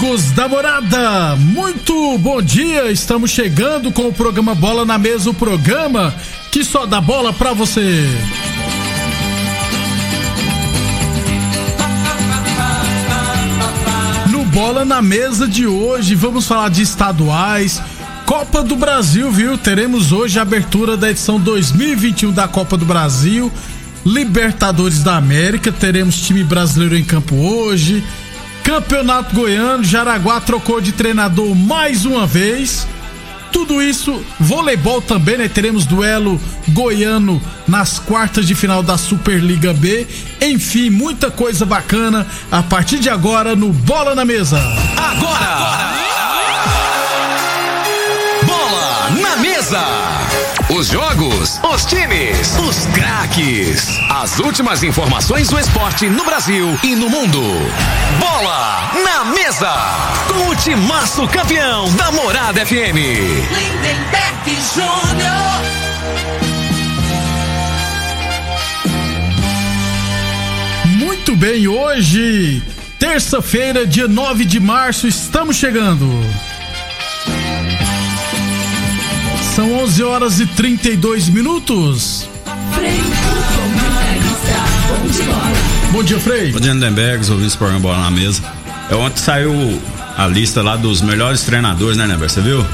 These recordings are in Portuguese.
Amigos da morada, muito bom dia. Estamos chegando com o programa Bola na Mesa o programa que só dá bola pra você. No Bola na Mesa de hoje, vamos falar de estaduais. Copa do Brasil, viu? Teremos hoje a abertura da edição 2021 da Copa do Brasil. Libertadores da América, teremos time brasileiro em campo hoje. Campeonato Goiano, Jaraguá trocou de treinador mais uma vez. Tudo isso, voleibol também, né? Teremos duelo goiano nas quartas de final da Superliga B. Enfim, muita coisa bacana a partir de agora no Bola na Mesa. Agora! agora. Bola na Mesa! Os jogos, os times, os craques. As últimas informações do esporte no Brasil e no mundo. Bola na mesa. Com o timaço campeão da Morada FM. Lindenberg Júnior. Muito bem, hoje, terça-feira, dia 9 de março, estamos chegando. São 11 horas e 32 minutos. Bom dia, Frei. Bom dia, Lindenberg, ouvindo esse programa Bola na Mesa. É, ontem saiu a lista lá dos melhores treinadores, né, Neber? Você viu?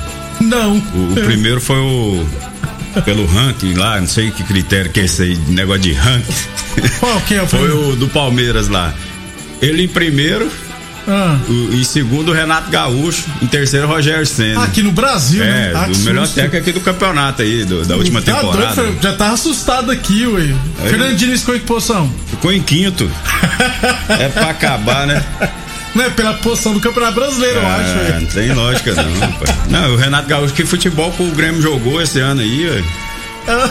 Não. O, o primeiro foi o. Pelo ranking lá, não sei que critério que é esse aí, negócio de ranking. Qual que é o Foi o do Palmeiras lá. Ele em primeiro, ah. O, em segundo, Renato Gaúcho. Em terceiro, Rogério Senna. Aqui no Brasil, é, né? Ah, o melhor técnico aqui do campeonato aí, do, da última tá temporada. Doido, já tava assustado aqui, ué. Aí, Fernando Diniz ficou em que posição? Ficou em quinto. é pra acabar, né? Não é pela posição do Campeonato Brasileiro, é, eu acho. Ué. Não tem lógica, não. não, o Renato Gaúcho, que futebol que o Grêmio jogou esse ano aí, ué.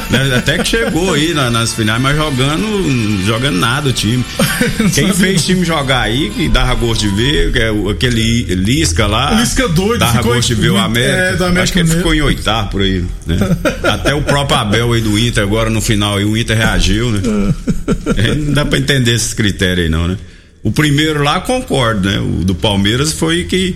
Né, até que chegou aí na, nas finais, mas jogando, jogando nada o time. Quem fez time jogar aí, que dava gosto de ver, que é aquele Lisca lá. Lisca doido, dava gosto de ver o América. É, América Acho que ele ficou em oitavo por aí. Né? até o próprio Abel aí do Inter, agora no final, e o Inter reagiu, né? É, não dá pra entender esses critérios aí, não, né? O primeiro lá, concordo, né? O do Palmeiras foi que é,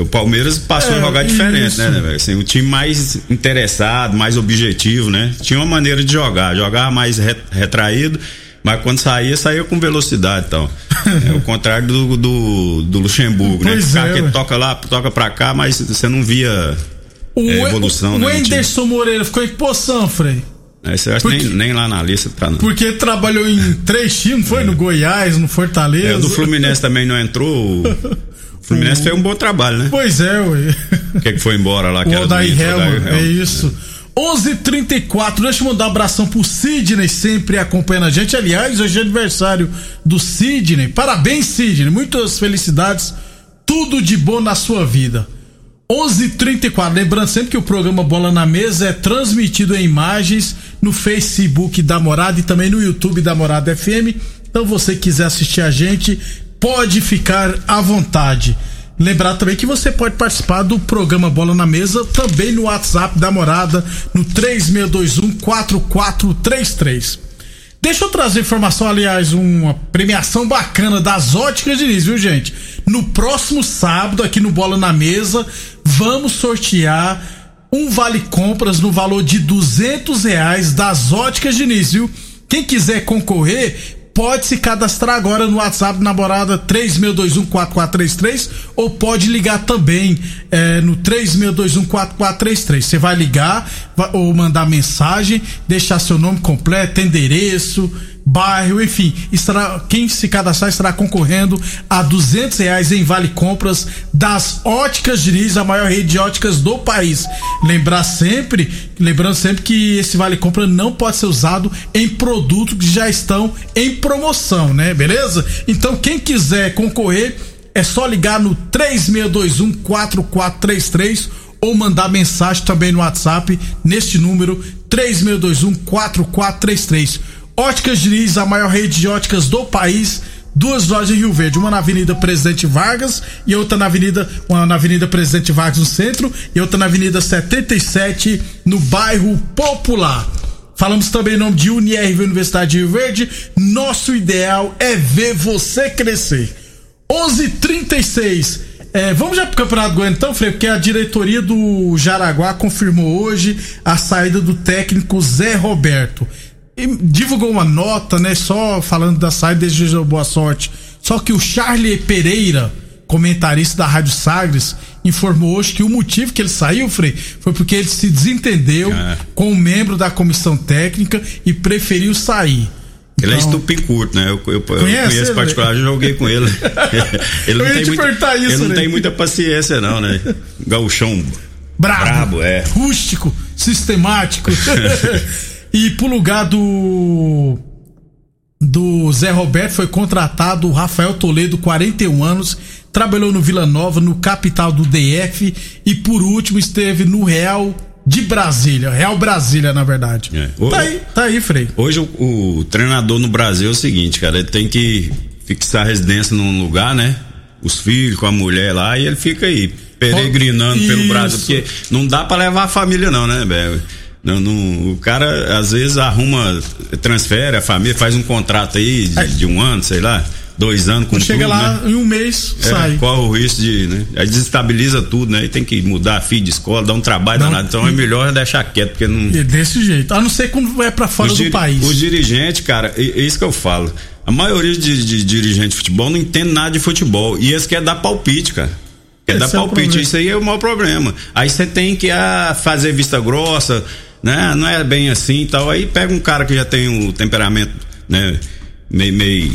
o Palmeiras passou é, a jogar diferente, isso. né, né assim, o time mais interessado, mais objetivo, né? Tinha uma maneira de jogar, jogava mais retraído, mas quando saía, saía com velocidade e tal. é o contrário do, do, do Luxemburgo, né? pois né? O cara é, que toca lá, toca pra cá, mas você não via o é, evolução, o, né? O Enderson Moreira ficou em que posição, Frei? Esse eu acho porque, nem, nem lá na lista tá não. Porque trabalhou em três times, foi é. no Goiás, no Fortaleza. É, o do Fluminense também não entrou. O Fluminense fez um bom trabalho, né? Pois é, ué. O que, que foi embora lá? O Odair Helman, é isso. 11:34. Deixa eu mandar um abração pro Sidney, sempre acompanhando a gente. Aliás, hoje é aniversário do Sidney. Parabéns, Sidney. Muitas felicidades. Tudo de bom na sua vida. 11:34. Lembrando sempre que o programa Bola na Mesa é transmitido em imagens no Facebook da Morada e também no YouTube da Morada FM. Então, você quiser assistir a gente, pode ficar à vontade. Lembrar também que você pode participar do programa Bola na Mesa também no WhatsApp da Morada no 3621 4433. Deixa eu trazer informação, aliás, uma premiação bacana das óticas Diniz, viu, gente? No próximo sábado, aqui no Bola na Mesa, vamos sortear um vale compras no valor de duzentos reais das óticas Diniz, viu? Quem quiser concorrer, pode se cadastrar agora no WhatsApp namorada 36214433 ou pode ligar também é, no 36214433. Você vai ligar vai, ou mandar mensagem, deixar seu nome completo, endereço, bairro, enfim, estará, quem se cadastrar estará concorrendo a duzentos reais em vale compras das óticas Diniz, a maior rede de óticas do país. Lembrar sempre, lembrando sempre que esse vale compra não pode ser usado em produtos que já estão em promoção, né? Beleza? Então quem quiser concorrer é só ligar no 3621 4433 ou mandar mensagem também no WhatsApp neste número 3621 4433. Óticas Diniz, a maior rede de óticas do país. Duas lojas em Rio Verde, uma na Avenida Presidente Vargas e outra na Avenida, uma na Avenida Presidente Vargas no centro e outra na Avenida 77 no bairro Popular. Falamos também em nome de Unirv Universidade de Rio Verde. Nosso ideal é ver você crescer. 11:36. É, vamos já pro Campeonato Goiano então, Frei, porque a diretoria do Jaraguá confirmou hoje a saída do técnico Zé Roberto. Divulgou uma nota, né, só falando da saída, desejou boa sorte. Só que o Charlie Pereira, comentarista da Rádio Sagres, informou hoje que o motivo que ele saiu, Frei, foi porque ele se desentendeu é. com um membro da comissão técnica e preferiu sair. Ele é então, é estupim né? Eu, eu, eu conheço particular, eu joguei com ele. ele não, tem, muita, isso, ele não né? tem muita paciência, não, né? Gauchão. Brabo, brabo é. Rústico, sistemático. e pro lugar do. Do Zé Roberto foi contratado o Rafael Toledo, 41 anos, trabalhou no Vila Nova, no capital do DF e por último esteve no Real de Brasília, Real Brasília, na verdade. É. O, tá aí, tá aí, Frei. Hoje o, o, treinador no Brasil é o seguinte, cara, ele tem que fixar a residência num lugar, né? Os filhos com a mulher lá e ele fica aí, peregrinando pelo Brasil, porque não dá para levar a família não, né, Bego? Não, não, o cara às vezes arruma, transfere a família, faz um contrato aí de, de um ano, sei lá dois anos com Chega tudo, lá né? em um mês, é, sai. Qual o risco de, né? Aí desestabiliza tudo, né? E tem que mudar a filha de escola, dar um trabalho não, danado. Então é melhor deixar quieto, porque não. É desse jeito. A não ser quando vai para fora do país. Os dirigentes, cara, é, é isso que eu falo. A maioria de, de dirigentes de futebol não entende nada de futebol. E eles querem dar palpite, cara. Quer dar palpite. É isso aí é o maior problema. Aí você tem que ah, fazer vista grossa, né? Não é bem assim e tal. Aí pega um cara que já tem o um temperamento, né? meio, meio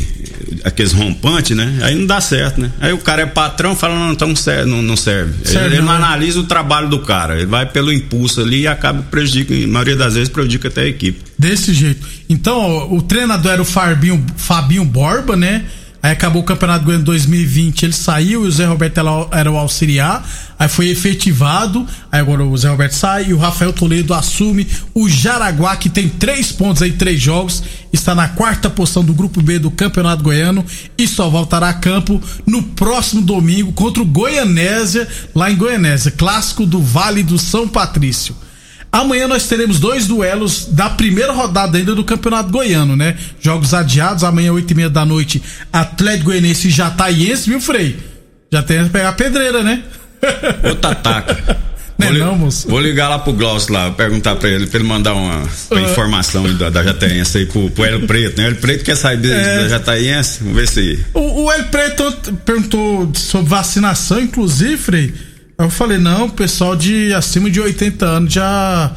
aqueles rompantes, né? Aí não dá certo, né? Aí o cara é patrão, fala, não, então não, não serve. serve ele, ele não analisa o trabalho do cara, ele vai pelo impulso ali e acaba prejudicando, a maioria das vezes prejudica até a equipe. Desse jeito. Então, ó, o treinador era o Fabinho, Fabinho Borba, né? Aí acabou o Campeonato Goiano 2020, ele saiu e o Zé Roberto era o auxiliar. Aí foi efetivado. Aí agora o Zé Roberto sai e o Rafael Toledo assume o Jaraguá, que tem três pontos aí, três jogos. Está na quarta posição do grupo B do Campeonato Goiano e só voltará a campo no próximo domingo contra o Goianésia, lá em Goianésia, clássico do Vale do São Patrício. Amanhã nós teremos dois duelos da primeira rodada ainda do Campeonato Goiano, né? Jogos adiados, amanhã, oito e meia da noite, Atlético Goianense e Jataiense, viu, Frei? Já tem que pegar a pedreira, né? Outra ataca. Não, é vou, não, moço. vou ligar lá pro Glaucio lá, perguntar pra ele, pra ele mandar uma, uma uh, informação da, da Jataiense aí pro, pro El Preto, né? El Preto quer sair é, da Jataiense, vamos ver se. O, o El Preto perguntou sobre vacinação, inclusive, Frei. Eu falei, não, o pessoal de acima de 80 anos já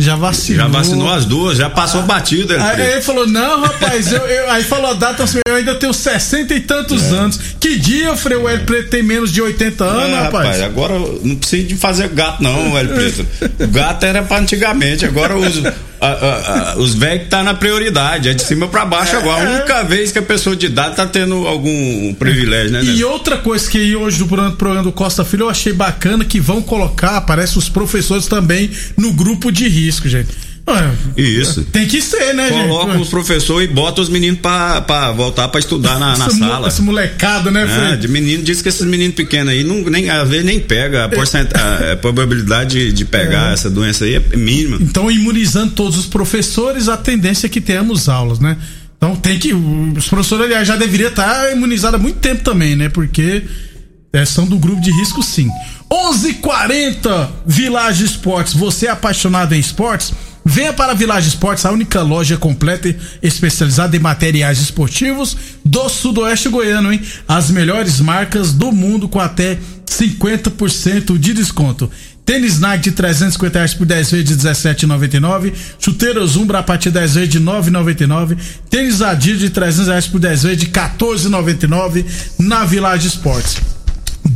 já vacinou. Já vacinou as duas, já passou ah, batida. Aí ele falou: não, rapaz, eu, eu, aí falou a data assim, eu ainda tenho 60 e tantos é. anos. Que dia, Frei, o Hélio Preto tem menos de 80 anos, é, rapaz? rapaz? Agora não precisa de fazer gato, não, Hélio Preto. o gato era pra antigamente, agora os, a, a, a, os velhos que tá na prioridade, é de cima para baixo agora. A única vez que a pessoa de idade tá tendo algum privilégio, né? E né? outra coisa que hoje do programa do Costa Filho eu achei bacana que vão colocar, parece os professores também no grupo de risco, gente. Isso. Tem que ser, né, Coloca gente? Coloca os professores e bota os meninos pra, pra voltar pra estudar na, na sala. Esse molecado, né, é, de menino, diz que esses meninos pequenos aí, não, nem, às vezes nem pega. A, porcent... a, a probabilidade de, de pegar é. essa doença aí é mínima. Então, imunizando todos os professores, a tendência é que tenhamos aulas, né? Então tem que. Os professores, aliás, já deveriam estar imunizados há muito tempo também, né? Porque é, são do grupo de risco, sim. 11:40 Village Esportes. Você é apaixonado em esportes? Venha para a Village Esportes, a única loja completa especializada em materiais esportivos do Sudoeste Goiano, hein? As melhores marcas do mundo com até 50% de desconto. Tênis Nike de 350 reais por 10 vezes de 17,99. Chuteiros Umbra a partir de 10 vezes de 9,99. Tênis Adidas de 300 reais por 10 vezes de 14,99 na Village Esportes.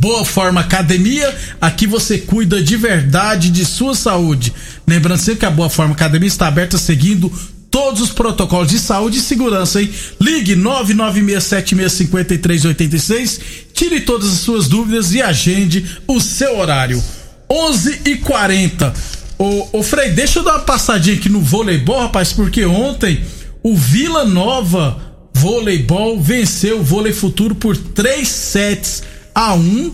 Boa Forma Academia, aqui você cuida de verdade de sua saúde. Lembrando sempre que a Boa Forma Academia está aberta seguindo todos os protocolos de saúde e segurança, hein? Ligue 996765386, tire todas as suas dúvidas e agende o seu horário. 11 e 40 Ô, ô Frei, deixa eu dar uma passadinha aqui no voleibol, rapaz, porque ontem o Vila Nova Voleibol venceu o Vôlei Futuro por 3 sets a 1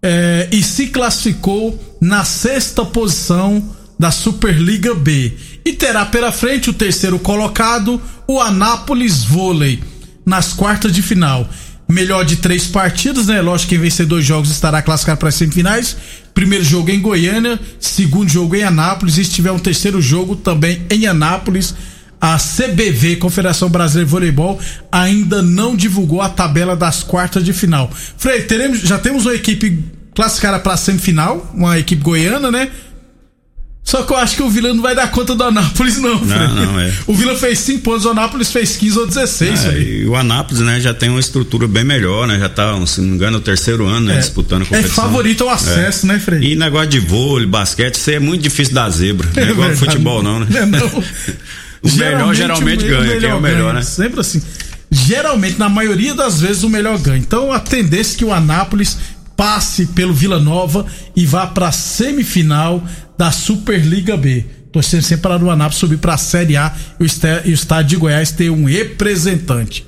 é, e se classificou na sexta posição da Superliga B. E terá pela frente o terceiro colocado, o Anápolis Vôlei, nas quartas de final. Melhor de três partidas, né? Lógico que quem vencer dois jogos estará classificado para as semifinais. Primeiro jogo em Goiânia, segundo jogo em Anápolis, e se tiver um terceiro jogo também em Anápolis. A CBV, Confederação Brasileira de Voleibol, ainda não divulgou a tabela das quartas de final. Frei, teremos, já temos uma equipe classificada para semifinal, uma equipe goiana, né? Só que eu acho que o Vila não vai dar conta do Anápolis, não. Não, não, é. O Vila fez 5 pontos, o Anápolis fez 15 ou 16. É, e o Anápolis, né, já tem uma estrutura bem melhor, né? Já tá, se não me engano, o terceiro ano, né, é, disputando a É competição. favorito ao acesso, né, Frei? E negócio de vôlei, basquete, isso aí é muito difícil dar zebra. Não é igual verdade. futebol, não, né? É, não. O melhor geralmente o ganha, quem é o melhor, ganha. né? Sempre assim. Geralmente, na maioria das vezes, o melhor ganha. Então, a tendência é que o Anápolis passe pelo Vila Nova e vá para a semifinal da Superliga B. Torcendo sempre para o Anápolis subir para a Série A e o esté- e o estado de Goiás ter um representante.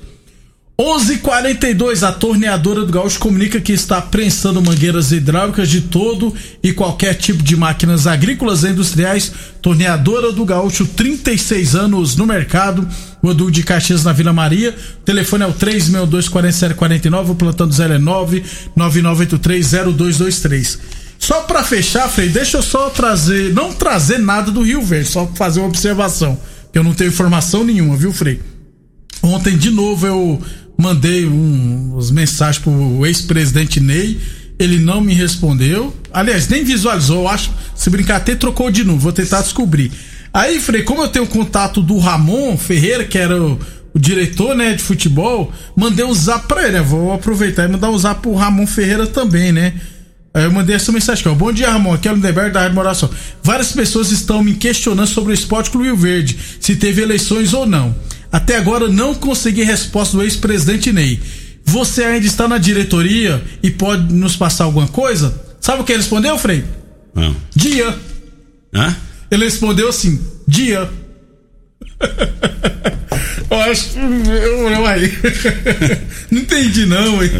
11:42 a torneadora do Gaúcho comunica que está prensando mangueiras hidráulicas de todo e qualquer tipo de máquinas agrícolas e industriais. Torneadora do Gaúcho, 36 anos no mercado. O Edu de Caxias na Vila Maria. O telefone é o 362-4749. O plantão do 0 é 999830223. Só pra fechar, Frei, deixa eu só trazer, não trazer nada do Rio Verde, só fazer uma observação. Eu não tenho informação nenhuma, viu, Frei? Ontem, de novo, eu mandei um, umas mensagens pro ex-presidente Ney. Ele não me respondeu. Aliás, nem visualizou. Eu acho. Se brincar, até trocou de novo. Vou tentar descobrir. Aí, Frei, como eu tenho contato do Ramon Ferreira, que era o, o diretor né, de futebol, mandei um zap pra ele. né? Vou aproveitar e mandar um zap pro Ramon Ferreira também, né? Aí eu mandei essa mensagem aqui, ó. Bom dia, Ramon. Aqui é o Lindenberg da Rádio Moração. Várias pessoas estão me questionando sobre o Esporte Clube Verde, se teve eleições ou não. Até agora não consegui resposta do ex-presidente Ney. Você ainda está na diretoria e pode nos passar alguma coisa? Sabe o que ele respondeu, Frei? Não. Dia. Hã? Ele respondeu assim: dia. eu acho. Eu, eu aí. não entendi, não, hein?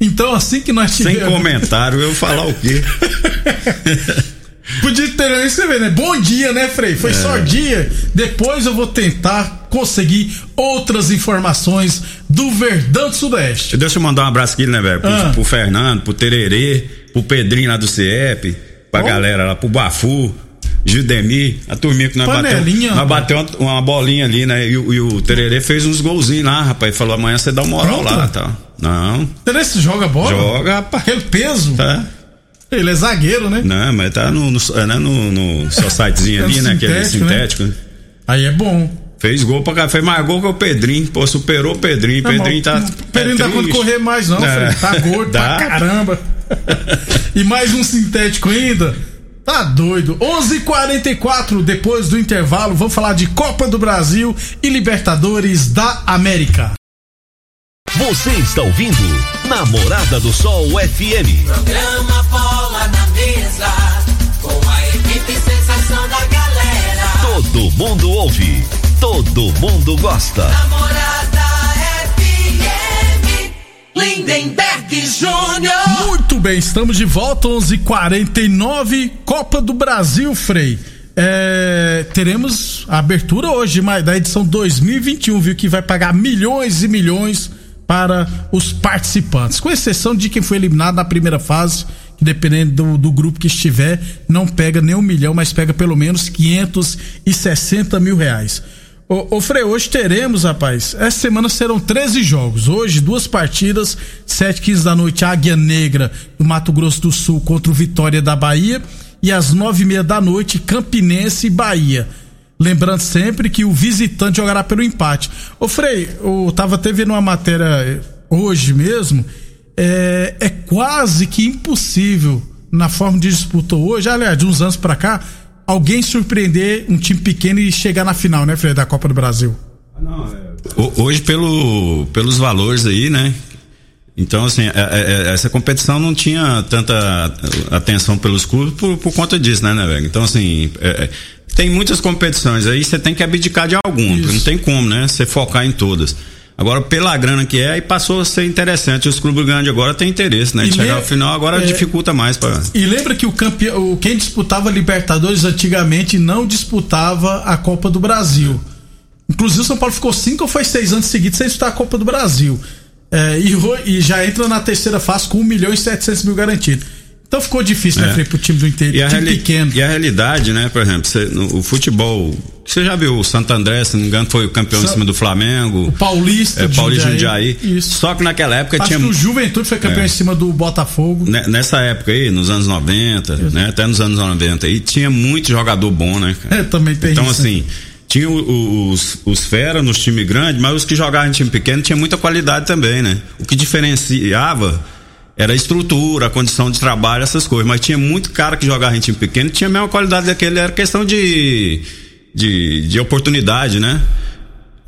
Então, assim que nós Sem tivermos. comentário, eu falar o quê? Podia ter escrever, né? Bom dia, né, Frei? Foi só dia. Depois eu vou tentar conseguir outras informações do Verdão do Sudeste. Deixa eu mandar um abraço aqui, né, velho? Pro, Ah. pro Fernando, pro Tererê, pro Pedrinho lá do CIEP, pra Ó. galera lá, pro Bafu, Gildemir, a turminha que nós Panelinha, bateu. Nós bateu uma, uma bolinha ali, né? E, o- e o Tererê fez uns golzinhos lá, rapaz. Falou, amanhã você dá uma moral Pronto. lá, tá? Não, Terence joga bola? joga, rapaz. Aquele peso? Tá? Ele é zagueiro, né? Não, mas tá no, no, é, né, no, no seu sitezinho É ali, né? Aquele sintético, né? sintético. né? Aí é bom. Fez gol pra cá, fez mais gol que o Pedrinho. Pô, superou o Pedrinho. Tá Pedrinho tá. Pedrinho é dá quando triste. correr mais, não, É. Frei. Tá gordo Dá. pra caramba. e mais um sintético ainda. Tá doido. 11:44 h 44 depois do intervalo, vamos falar de Copa do Brasil e Libertadores da América. Você está ouvindo Namorada do Sol FM. Programa Bola na Mesa, com a equipe sensação da galera. Todo mundo ouve, todo mundo gosta. Namorada FM, Lindenberg Júnior. Muito bem, estamos de volta, 11:49 Copa do Brasil, Frei. É, teremos a abertura hoje mas da edição 2021, viu? Que vai pagar milhões e milhões para os participantes, com exceção de quem foi eliminado na primeira fase, que dependendo do, do grupo que estiver, não pega nem um milhão, mas pega pelo menos 560 mil reais. Ô, ô Frei, hoje teremos, rapaz. Essa semana serão 13 jogos. Hoje, duas partidas, 7 15 da noite, Águia Negra do Mato Grosso do Sul contra o Vitória da Bahia. E às nove e meia da noite, Campinense e Bahia. Lembrando sempre que o visitante jogará pelo empate. Ô Frei, eu tava até vendo uma matéria hoje mesmo. É, é quase que impossível na forma de disputa hoje, aliás, de uns anos para cá, alguém surpreender um time pequeno e chegar na final, né, Frei, da Copa do Brasil. Não, é... Hoje, pelo, pelos valores aí, né? Então, assim, é, é, é essa competição não tinha tanta atenção pelos clubes por, por conta disso, né, né, velho? Então, assim, tem muitas competições aí, você tem que abdicar de alguma, não tem como, né? Você focar em todas. Agora, pela grana que é, aí passou a ser interessante. Os clubes grandes agora têm interesse, né? De chegar ao final, agora é, dificulta mais para. E lembra que o campeão, quem disputava Libertadores antigamente não disputava a Copa do Brasil. Inclusive, o São Paulo ficou cinco ou foi seis anos seguidos sem disputar a Copa do Brasil. É, e, e, já entra na terceira fase com 1 milhão e 700 mil garantido. Então ficou difícil, né, é. né, pro time do interior, e a time pequeno. E a realidade, né, por exemplo, no, o futebol, você já viu o Santo André, se não me engano, foi o campeão Sa em cima do Flamengo. O Paulista, é, Paulista Jundiaí. Isso. Só que naquela época Acho tinha. Que o Juventude foi campeão é. em cima do Botafogo. Nessa época aí, nos anos 90, né, até nos anos 90 aí, tinha muito jogador bom, né? Cara? É, também tem Então, isso, assim. Tinha os, os fera nos times grandes, mas os que jogavam em time pequeno tinha muita qualidade também, né? O que diferenciava era a estrutura, a condição de trabalho, essas coisas. Mas tinha muito cara que jogava em time pequeno tinha a mesma qualidade daquele, era questão de, de, de oportunidade, né?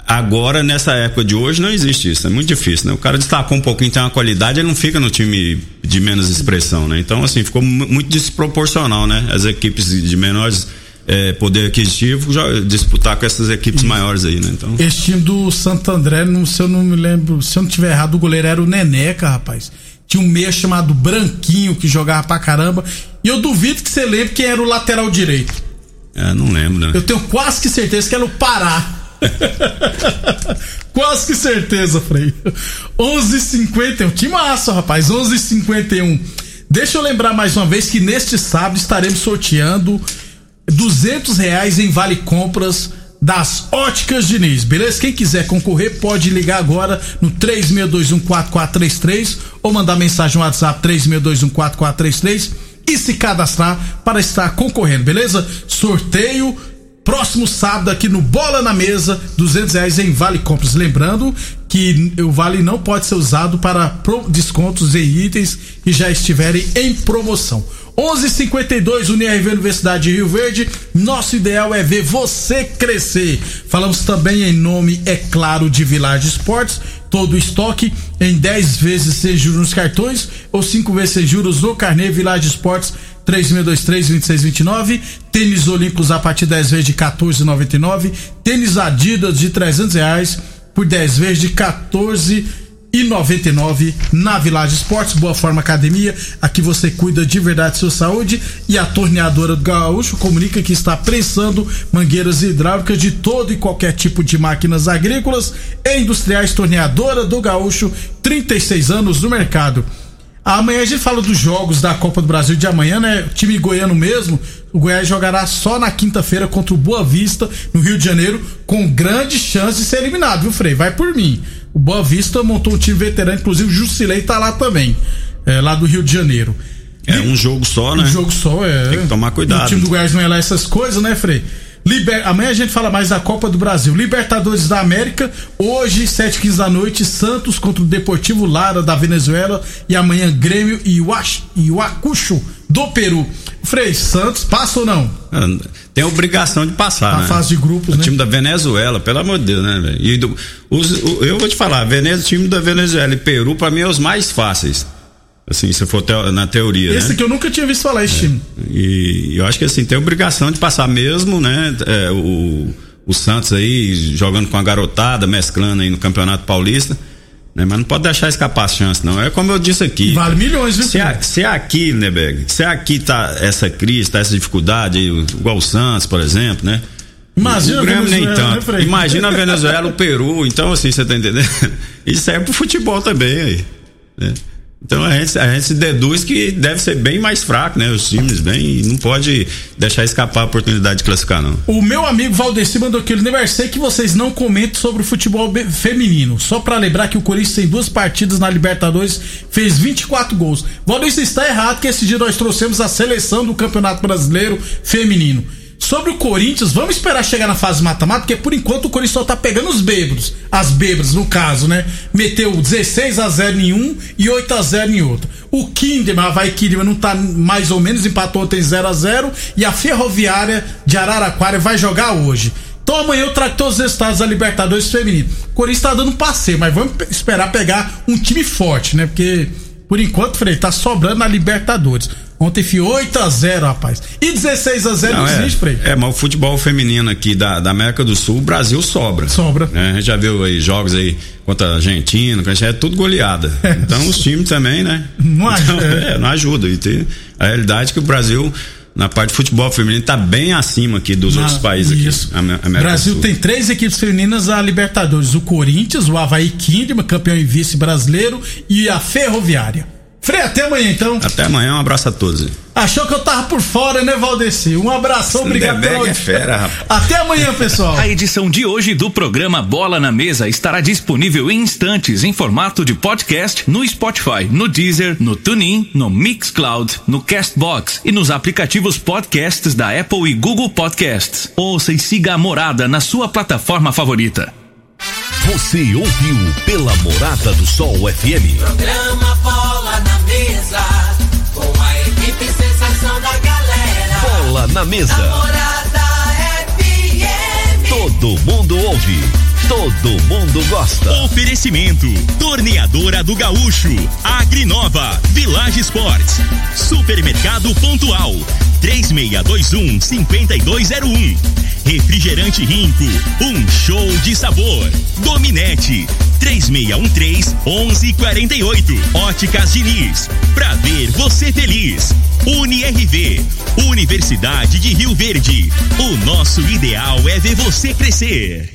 Agora, nessa época de hoje, não existe isso, é muito difícil, né? O cara destacou um pouquinho, tem uma qualidade, ele não fica no time de menos expressão, né? Então, assim, ficou muito desproporcional, né? As equipes de menores é, poder aquisitivo disputar com essas equipes maiores aí, né? Então... Esse time do Santo André, não, se eu não me lembro, se eu não tiver errado, o goleiro era o Neneca, rapaz. Tinha um meia chamado Branquinho que jogava pra caramba. E eu duvido que você lembre quem era o lateral direito. É, não lembro, né? Eu tenho quase que certeza que era o Pará. quase que certeza, Frei. 11:51, que massa, rapaz. 11:51. Deixa eu lembrar mais uma vez que neste sábado estaremos sorteando 200 reais em vale compras das Óticas Diniz, beleza? Quem quiser concorrer pode ligar agora no 36214433 ou mandar mensagem no WhatsApp 36214433 e se cadastrar para estar concorrendo, beleza? Sorteio próximo sábado aqui no Bola na Mesa, 200 reais em Vale Compras. Lembrando que o Vale não pode ser usado para descontos em itens que já estiverem em promoção. 11:52 UniRV Universidade de Rio Verde. Nosso ideal é ver você crescer. Falamos também em nome, é claro, de Village Esportes. Todo o estoque em 10 vezes sem juros nos cartões ou 5 vezes sem juros no carnê Village Esportes 3623-2629. Tênis Olímpicos a partir de 10 vezes de 14,99. Tênis Adidas de 300 reais por 10 vezes de 14 e 99 na Village Esportes, Boa Forma Academia. Aqui você cuida de verdade sua saúde e a torneadora do Gaúcho comunica que está prensando mangueiras hidráulicas de todo e qualquer tipo de máquinas agrícolas e industriais. Torneadora do Gaúcho, 36 anos no mercado. Amanhã a gente fala dos jogos da Copa do Brasil de amanhã, né? O time goiano mesmo. O Goiás jogará só na quinta-feira contra o Boa Vista, no Rio de Janeiro, com grande chance de ser eliminado, viu, Frei? Vai por mim. O Boa Vista montou um time veterano, inclusive o Jusilei tá lá também, é, lá do Rio de Janeiro. É um jogo só, né? Um jogo só, é. Tem que tomar cuidado. O time do Goiás não é lá essas coisas, né, Frei? Liber... Amanhã a gente fala mais da Copa do Brasil. Libertadores da América, hoje, 7h15 da noite, Santos contra o Deportivo Lara da Venezuela. E amanhã, Grêmio e Huacucho do Peru. Frei, Santos passa ou não? Tem a obrigação de passar, a né? fase de grupos, o né? time da Venezuela, pelo amor de Deus, né, velho? E do, os, o, eu vou te falar, Venezuela, time da Venezuela e Peru, pra mim, é os mais fáceis. Assim, se for te, na teoria. Esse né? que eu nunca tinha visto falar, esse é. time. E eu acho que assim, tem obrigação de passar mesmo, né? É, o, o Santos aí jogando com a garotada, mesclando aí no Campeonato Paulista. Né? Mas não pode deixar escapar a chance, não. É como eu disse aqui. Vale milhões, viu? Se, a, se aqui, né, Beg? Se aqui tá essa crise, tá essa dificuldade, igual o Santos, por exemplo, né? Imagina o Grêmio nem tanto. Né, Imagina a Venezuela, o Peru. Então, assim, você tá entendendo? Isso serve pro futebol também aí. Né? Então a gente, a gente deduz que deve ser bem mais fraco, né? Os times, bem. Não pode deixar escapar a oportunidade de classificar, não. O meu amigo Valdeci mandou aqui, aniversário que vocês não comentem sobre o futebol feminino. Só para lembrar que o Corinthians tem duas partidas na Libertadores, fez 24 gols. Valdeci está errado que esse dia nós trouxemos a seleção do Campeonato Brasileiro Feminino. Sobre o Corinthians, vamos esperar chegar na fase mata-mata, porque por enquanto o Corinthians só tá pegando os bêbados. As bêbadas, no caso, né? Meteu 16 a 0 em um e 8 a 0 em outro. O Kinderman, a Vai Kinderman não tá mais ou menos, empatou tem 0 a 0 e a Ferroviária de Araraquara vai jogar hoje. Então amanhã eu trago todos os estados da Libertadores feminino. O Corinthians tá dando passeio, mas vamos esperar pegar um time forte, né? Porque por enquanto, Frei, tá sobrando na Libertadores. Ontem foi 8 a 0 rapaz. E 16 a 0 não, existe, é, Frei. É, mas o futebol feminino aqui da, da América do Sul, o Brasil sobra. Sobra. É, a gente já viu aí jogos aí contra a Argentina, é tudo goleada. É. Então os times também, né? Não então, ajuda. É, não ajuda. E tem a realidade é que o Brasil na parte de futebol feminino está bem acima aqui dos outros países isso. O Brasil tem três equipes femininas a Libertadores: o Corinthians, o Havaí Kinderman, campeão e vice brasileiro, e a Ferroviária. Frei, até amanhã então. Até amanhã, um abraço a todos. Achou que eu tava por fora, né, Valdeci? Um abração, obrigado pela é fera, rapaz. Até amanhã, pessoal. A edição de hoje do programa Bola na Mesa estará disponível em instantes em formato de podcast no Spotify, no Deezer, no TuneIn, no Mixcloud, no Castbox e nos aplicativos podcasts da Apple e Google Podcasts. Ouça e siga a Morada na sua plataforma favorita. Você ouviu pela Morada do Sol FM. Programa Bola na Mesa. FM. Todo mundo ouve. Todo mundo gosta. Oferecimento: Torneadora do Gaúcho, Agrinova, Village Sports, Supermercado Pontual, 3621 5201. Refrigerante Rinco, um show de sabor. Dominete, 3613 1148. Óticas Diniz, pra ver você feliz. UniRV, Universidade de Rio Verde. O nosso ideal é ver você crescer.